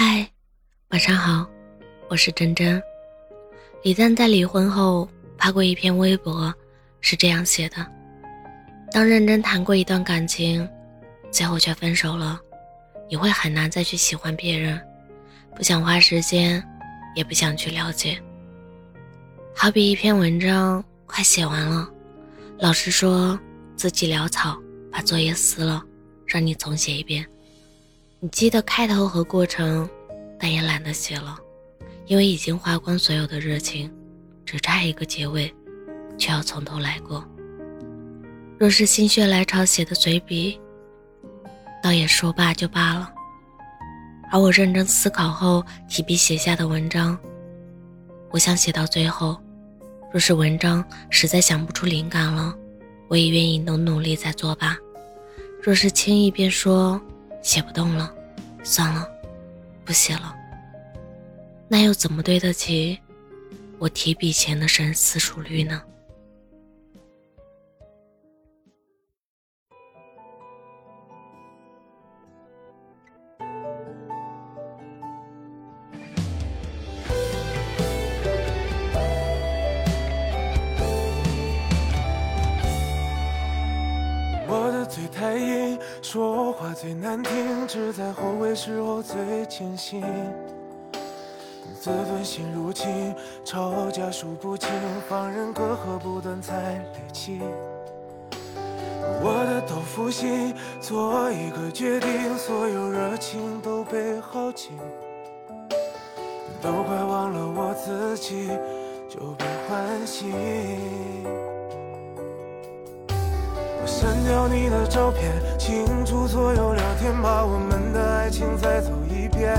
嗨，晚上好，我是真真。李诞在离婚后发过一篇微博，是这样写的：当认真谈过一段感情，最后却分手了，你会很难再去喜欢别人，不想花时间，也不想去了解。好比一篇文章快写完了，老师说字迹潦草，把作业撕了，让你重写一遍。你记得开头和过程，但也懒得写了，因为已经花光所有的热情，只差一个结尾，却要从头来过。若是心血来潮写的随笔，倒也说罢就罢了。而我认真思考后提笔写下的文章，我想写到最后，若是文章实在想不出灵感了，我也愿意努努力再做吧。若是轻易便说。写不动了，算了，不写了。那又怎么对得起我提笔前的深思熟虑呢？最太硬，说话最难听，只在后悔时候最清醒。自尊心入侵，吵架数不清，放任隔阂不断才累积。我的豆腐心，做一个决定，所有热情都被耗尽，都快忘了我自己，就别唤醒。删掉你的照片，清除所有聊天，把我们的爱情再走一遍。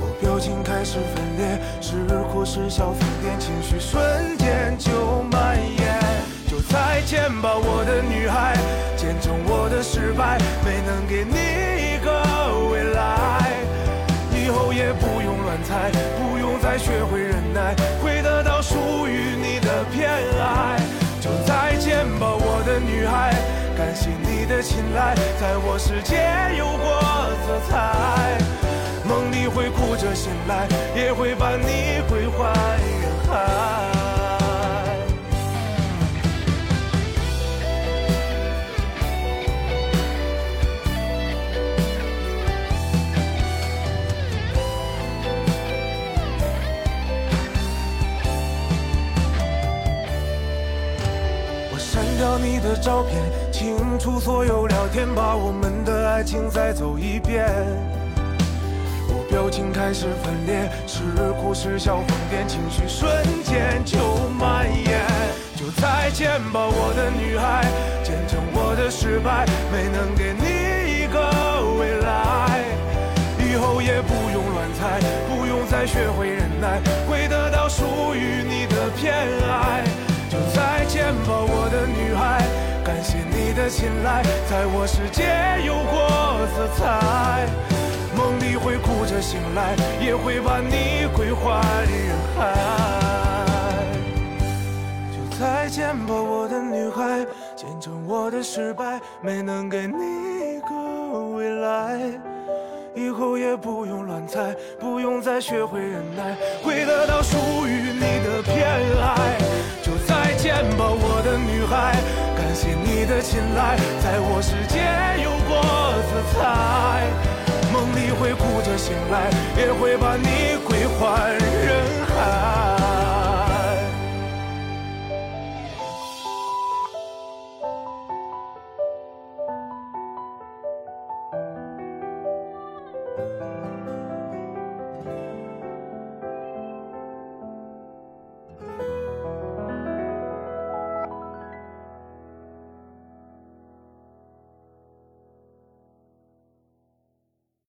我表情开始分裂，是哭是笑疯癫，情绪瞬间就蔓延。就再见吧，我的女孩，见证我的失败，没能给你一个未来。以后也不用乱猜，不用再学会感谢你的青睐，在我世界有过色彩。梦里会哭着醒来，也会把你掉你的照片，清除所有聊天，把我们的爱情再走一遍。我表情开始分裂，是哭是笑疯癫，情绪瞬间就蔓延。就再见吧，我的女孩，见证我的失败，没能给你一个未来。以后也不用乱猜，不用再学会忍耐，会得到属于你的偏爱。就再见吧，我的女，感谢你的青睐，在我世界有过色彩。梦里会哭着醒来，也会把你归还人海。就再见吧，我的女孩，见证我的失败，没能给你一个未来。以后也不用乱猜，不用再学会忍耐，会得到属于你的偏爱。见吧，我的女孩，感谢你的青睐，在我世界有过色彩。梦里会哭着醒来，也会把你归还人海。